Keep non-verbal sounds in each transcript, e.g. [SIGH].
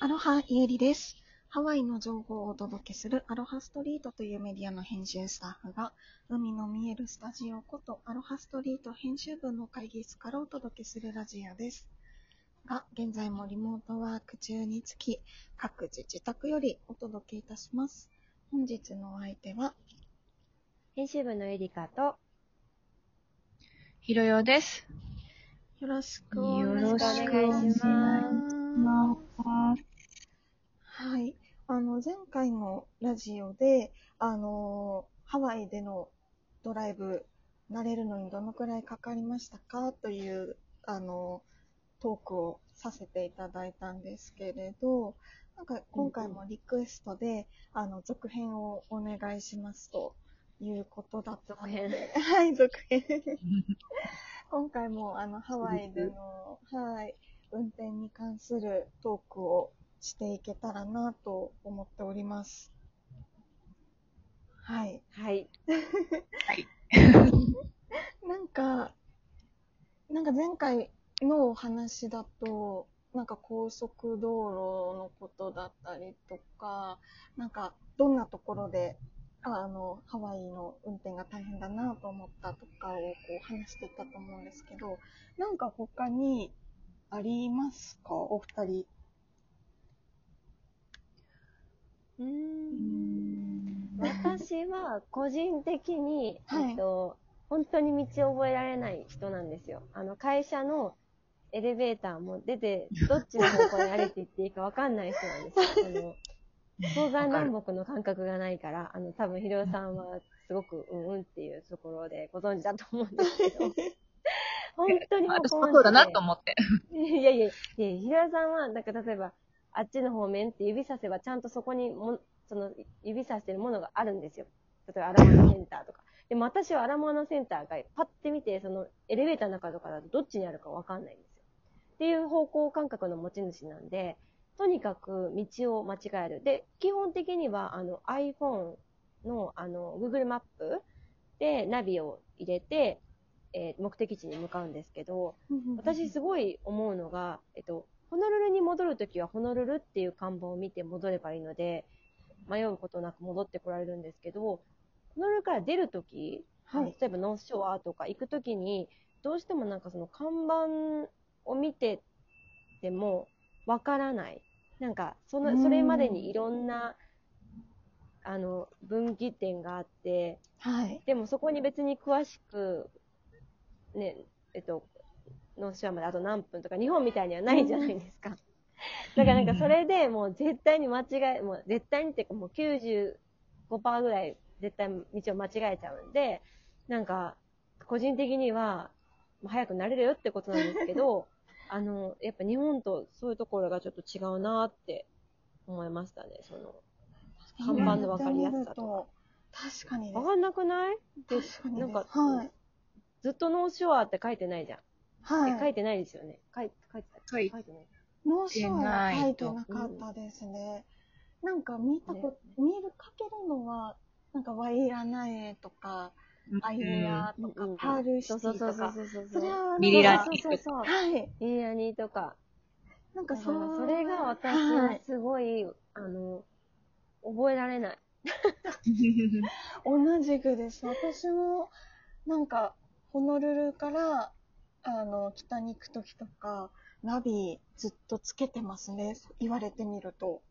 アロハゆうりです。ハワイの情報をお届けするアロハストリートというメディアの編集スタッフが、海の見えるスタジオことアロハストリート編集部の会議室からお届けするラジオです。が、現在もリモートワーク中につき、各自自宅よりお届けいたします。本日のお相手は、編集部のエリカと、ひろよです。よろしくお願いします。はい。あの、前回のラジオで、あの、ハワイでのドライブ、慣れるのにどのくらいかかりましたかという、あの、トークをさせていただいたんですけれど、なんか今回もリクエストで、あの、続編をお願いしますということだったので、はい、続編。[LAUGHS] 今回もあのハワイでの、はい、運転に関するトークをしていけたらなと思っております。はい。はい。はい。[LAUGHS] なんか、なんか前回のお話だと、なんか高速道路のことだったりとか、なんかどんなところで、あの、ハワイの運転が大変だなと思ったとかをこう話していたと思うんですけど、なんか他にありますか？お二人。うーん。私は個人的に、[LAUGHS] はいえっと、本当に道を覚えられない人なんですよ。あの、会社のエレベーターも出て、[LAUGHS] どっちの方向に歩いていっていいかわかんない人なんですよ。あの、東西南北の感覚がないから、あの、多分、ひろよさんはすごくうんうんっていうところでご存知だと思うんですけど、[LAUGHS] 本当にもうそうだなと思って。いやいやいや、ひろやさんは、なんか例えば、あっちの方面って指させば、ちゃんとそこにも、その、指さしてるものがあるんですよ。例えば、アラモアナセンターとか。でも私はアラモアナセンターが、パッて見て、その、エレベーターの中とかだとどっちにあるかわかんないんですよ。っていう方向感覚の持ち主なんで、とにかく道を間違える。で、基本的には、あの、iPhone の、あの、Google マップでナビを入れて、えー目的地に向かうんですけど、私すごい思うのが、えっと、ホノルルに戻るときはホノルルっていう看板を見て戻ればいいので、迷うことなく戻ってこられるんですけど、ホノルルから出るとき、はい。例えばノースショアとか行くときに、どうしてもなんかその看板を見ててもわからない。なんか、その、うんそれまでにいろんな、あの、分岐点があって、はい。でもそこに別に詳しく、ね、えっと、ノースショアまであと何分とか、日本みたいにはないじゃないですか。だからなんかそれでもう絶対に間違え、もう絶対にっていうかもう95%ぐらい絶対道を間違えちゃうんで、なんか、個人的には、まあ早くなれるよってことなんですけど、[LAUGHS] あの、やっぱ日本とそういうところがちょっと違うなって思いましたね、その。看板の分かりやすさとか。確かにですわかんなくない？でなんか、はい。ずっとノーショアって書いてないじゃん。はい。え書いてないですよね。書い書いてた書い書いてない。ノーショアは書いて書いなかったですね。なんか見たこ、見る、かけるのは、なんかワイヤナエとか、アイデアとか、パールシテそうそうィとか。そうそうそうそうそれは、ミリラそうそうそう。はい。ミリラニとか。なんかそう。それが私は。はいすごい、あの、覚えられない。[LAUGHS] 同じくです。私も、なんか、ホノルルから、あの、北に行くときとか、ナビずっとつけてますね。言われてみると。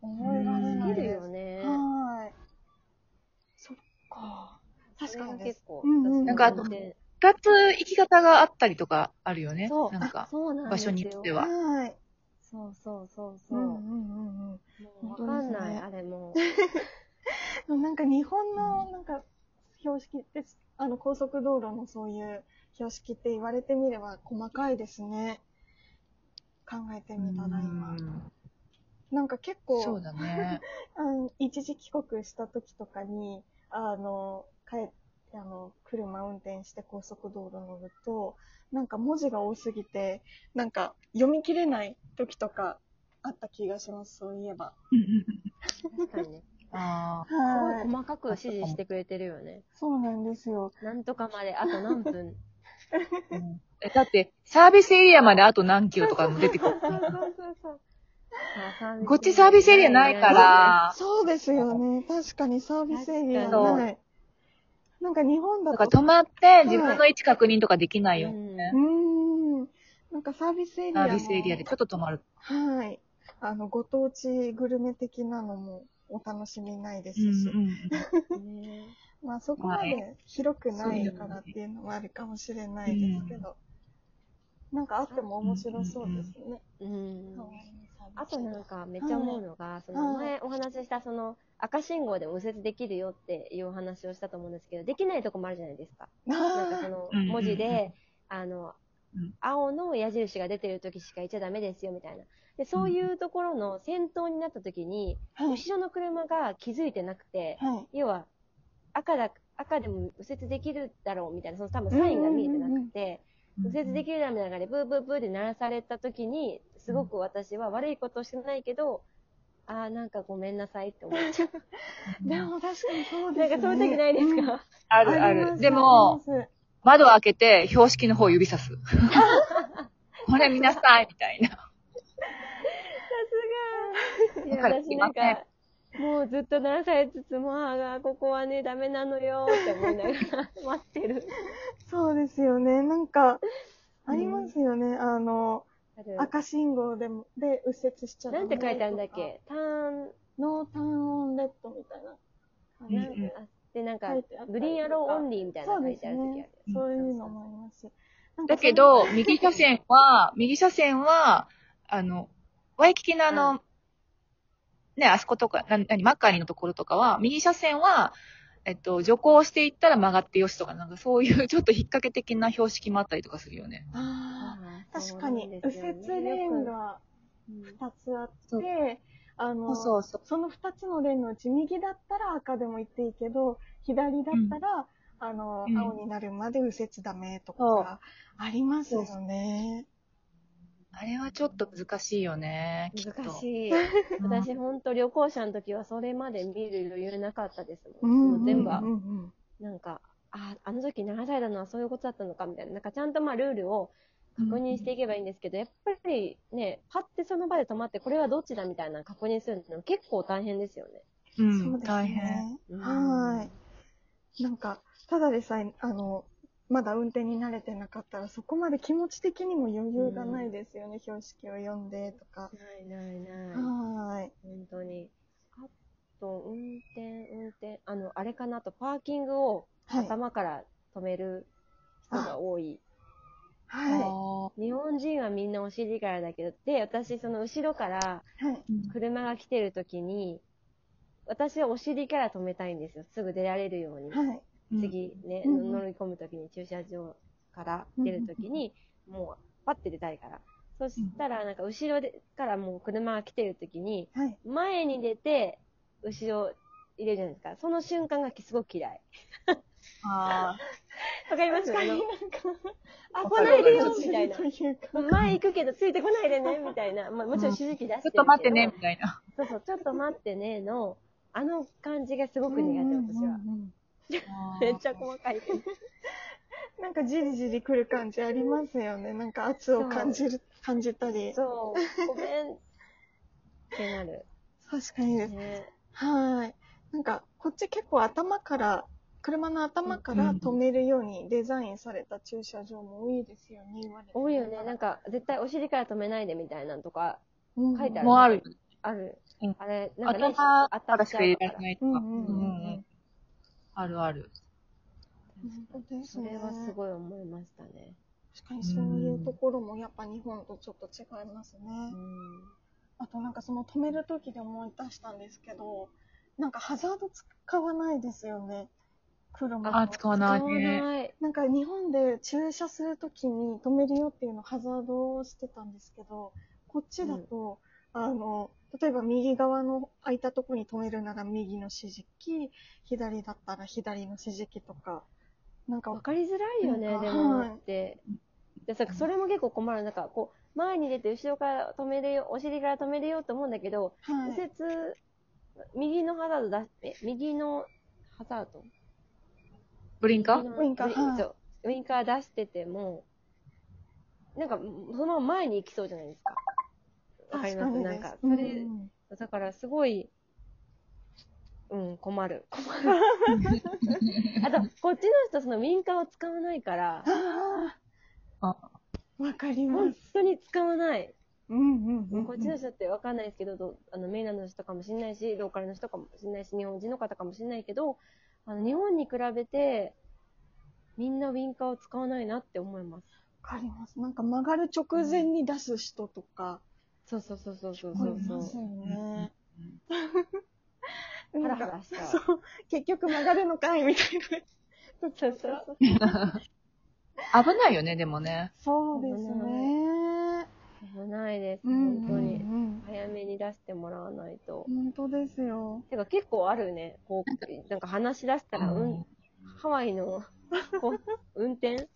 覚えられないです。見るよね。はい。そっか。確かに結。構、うんうん私なんかあとの運転二つ行き方があったりとかあるよね。そう、なんか、場所によっては。はい。そうそうそうそうう。んうんうんうん。もうわかんない、あれ [LAUGHS] もなんか日本のなんか標識って、あの高速道路のそういう標識って言われてみれば細かいですね。考えてみたら今。うんなんか結構、そうだね。あ [LAUGHS] の一時帰国した時とかに、あの、帰って、あの、車運転して高速道路乗ると、なんか文字が多すぎて、なんか読み切れない時とかあった気がします、そういえば。確かにね。あすごはいい。細かく指示してくれてるよね。そうなんですよ。なんとかまであと何分。えだって、サービスエリアまであと何キロとかも出てくる。そうそうそうそう。あ [LAUGHS] こっちサービスエリアないから、そうですよね。確かにサービスエリアない。なんか日本だだからと、止まって自分の位置確認とかできないよね。うーん。なんかサービスエリアもサービスエリアでちょっと止まる。はい。あの、ご当地グルメ的なのもお楽しみないですし、うんうん。[LAUGHS] ねまあそこまで広くないからっていうのもあるかもしれないですけど、なんかあっても面白そうですね。うん。あとなんかめっちゃ思うのが、その前お話ししたその赤信号でも右折できるよっていうお話をしたと思うんですけど、できないとこもあるじゃないですか。なんかそあの文字で、あのうん、青の矢印が出てる時しか行っちゃダメですよみたいな。で、そういうところの先頭になった時に。後ろの車が気づいてなくて、はい。要は赤だ、赤でも右折できるだろうみたいな、その多分サインが見えてなくて、右折できるだろうみたいなでブーブーブーで鳴らされた時に、すごく私は悪いことしてないけど、あーなんかごめんなさいって思っちゃう。[LAUGHS] でも確かにそうなんですね。かそういう時ないですうんか、あるある。でも、、窓を開けて標識の方を指さす。[LAUGHS] これ見なさい、みたいな。いやだから私なんか、もうずっと鳴らされつつも、あーここはね、ダメなのよって思いながら待ってる。そうですよね。なんか、ありますよね。あの、赤信号でも、で、右折しちゃダメなんて書いてあるんだっけ？ターン、ノーターンオンレッドみたいななんで、なんかグリーンアローオンリーみたいな書いてある時ある。。そういうのもありますし。だけど、右車線は、右車線は、あの、ワイキキのあの、うんね、あそことか、な、なに、マッカーニのところとかは、右車線は、えっと、徐行していったら曲がってよしとか、なんかそういう [LAUGHS] ちょっと引っ掛け的な標識もあったりとかするよね。ああ確かに、右折レーン、が2つあって、あの、そうそう。その2つのレーンのうち、右だったら赤でも行っていいけど、左だったら、あの、うん。青になるまで右折ダメとか、ありますよね。あれはちょっと難しいよね。難しい。うん私、ほんと旅行者の時はそれまで見る余裕なかったですも。うんんもう全部、うんうんなんか、あ、あの時流されたのはそういうことだったのかみたいな。なんかちゃんとまあルールを確認していけばいいんですけど、やっぱりね、パってその場で止まって、これはどっちだみたいな確認するの結構大変ですよね。うん、そうです大変。ね。うんはい。なんか、ただでさえ、あの、まだ運転に慣れてなかったら、そこまで気持ち的にも余裕がないですよね。標識を読んでとか。ないないない。はーい。本当に。あと、運転、運転、あの、あれかな？あと、パーキングをはい。頭から止める人が多い。はあ日本人はみんなお尻からだけど、で、私、その後ろから車が来てる時に、私はお尻から止めたいんですよ。すぐ出られるように。はい。次ね、うん乗り込む時に駐車場から出る時に、もうパッて出たいから。そしたら、なんか後ろでからもう車が来てる時に、はい。前に出て、後ろ入れるじゃないですか。その瞬間がすごく嫌い。あ [LAUGHS] わかります？確かにあのなんか、わ来ないでよみみたいな。前行くけどついてこないでね、[LAUGHS] みたいな。まあ、もちろん指示器出してるーちょっ。と待ってね、みたいな。そうそう、ちょっと待ってねの、あの感じがすごく苦手、私は。うんうんうんめっちゃ細かい。なんかじりじり来る感じありますよね。なんか圧を感じる、感じたり。そう、ごめんってなる。確かにです。ね。はい。なんか、こっち結構頭から、車の頭から止めるようにデザインされた駐車場も多いですよね、多いよね。なんか、絶対お尻から止めないでみたいなのとか、うん書いてあるもうある。ある。うんあれ、なんかね、頭からしか入。れられないとか。うんうんうんうんあるある。それはすごい思いましたね。確かにそういうところもやっぱ日本とちょっと違いますね。うん。あとなんかその止める時で思い出したんですけど、なんかハザード使わないですよね。車のあ、使わない使わね。ない。なんか日本で駐車するときに止めるよっていうのをハザードをしてたんですけど、こっちだと、あの、例えば右側の空いたとこに止めるなら右の指示器、左だったら左の指示器とか、なんかわかりづらいよね、でもはいって。でさ、それも結構困る。なんか、こう、前に出て後ろから止めるよ、お尻から止めるよって思うんだけど、はい右折、右のハザード出して、右のハザード？ブリンカ？ー右のウインカーはいそうウインカー出してても、なんか、そのまま前に行きそうじゃないですか。わかります？なんか、それ、うんだからすごい、うん、困る。困る。[LAUGHS] あと、こっちの人、その民家を使わないから、あああ、わかりま本す。当に使わない。うんうんうん。こっちの人ってわかんないですけど、どあのメインランドの人かもしれないし、ローカルの人かもしれないし、日本人の方かもしれないけど、あの日本に比べて、みんなウィンカーを使わないなって思います。わかります。なんか曲がる直前に出す人とか、そうそうそうそうそういそうますよね。ハラハラしちゃう。そう、結局曲がるのかいみたいな。そうそうそう。[LAUGHS] 危ないよね、でもね。そうですね。危ないです、うん本当に。早めに出してもらわないと。本当ですよ。てか結構あるね。こう、なんか話し出したら、うん、ハワイの、こう運転？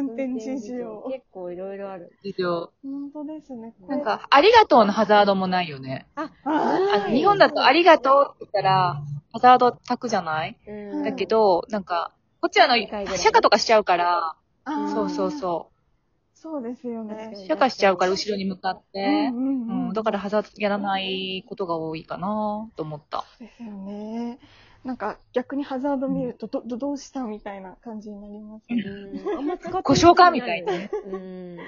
運転指示をを。結構いろいろある。事情。本当ですね。なん、か、ありがとうのハザードもないよね。あ、あ日本だとありがとうって言ったら、ハザード炊くじゃない？うん。だけど、なんか、こっちあの、シャカとかしちゃうから、あーそうそうそそうですよね。シャカしちゃうから後ろに向かって、うんううんん、だからハザードやらないことが多いかなと思った。ですよね。なんか逆にハザード見ると、ど、どどうしたみたいな感じになりますね。うん。あんま使って故障かみたいなね。うん。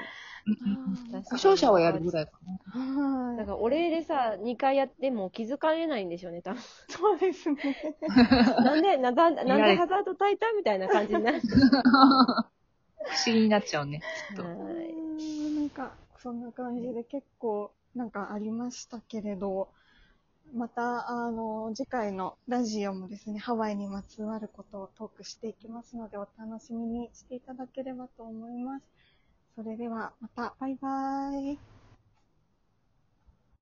故障者はやるぐらいかな。はい。なんかお礼でさ、2回やっても気づかれないんでしょうね、多分。そうですね。なんで、な、な [LAUGHS] んなんでハザード焚いたみたいな感じになる？不思議になっちゃうね、きっと。なんか、そんな感じで結構、なんかありましたけれど、また、あの、次回のラジオもですね、ハワイにまつわることをトークしていきますので、お楽しみにしていただければと思います。それでは、また、バイバイ。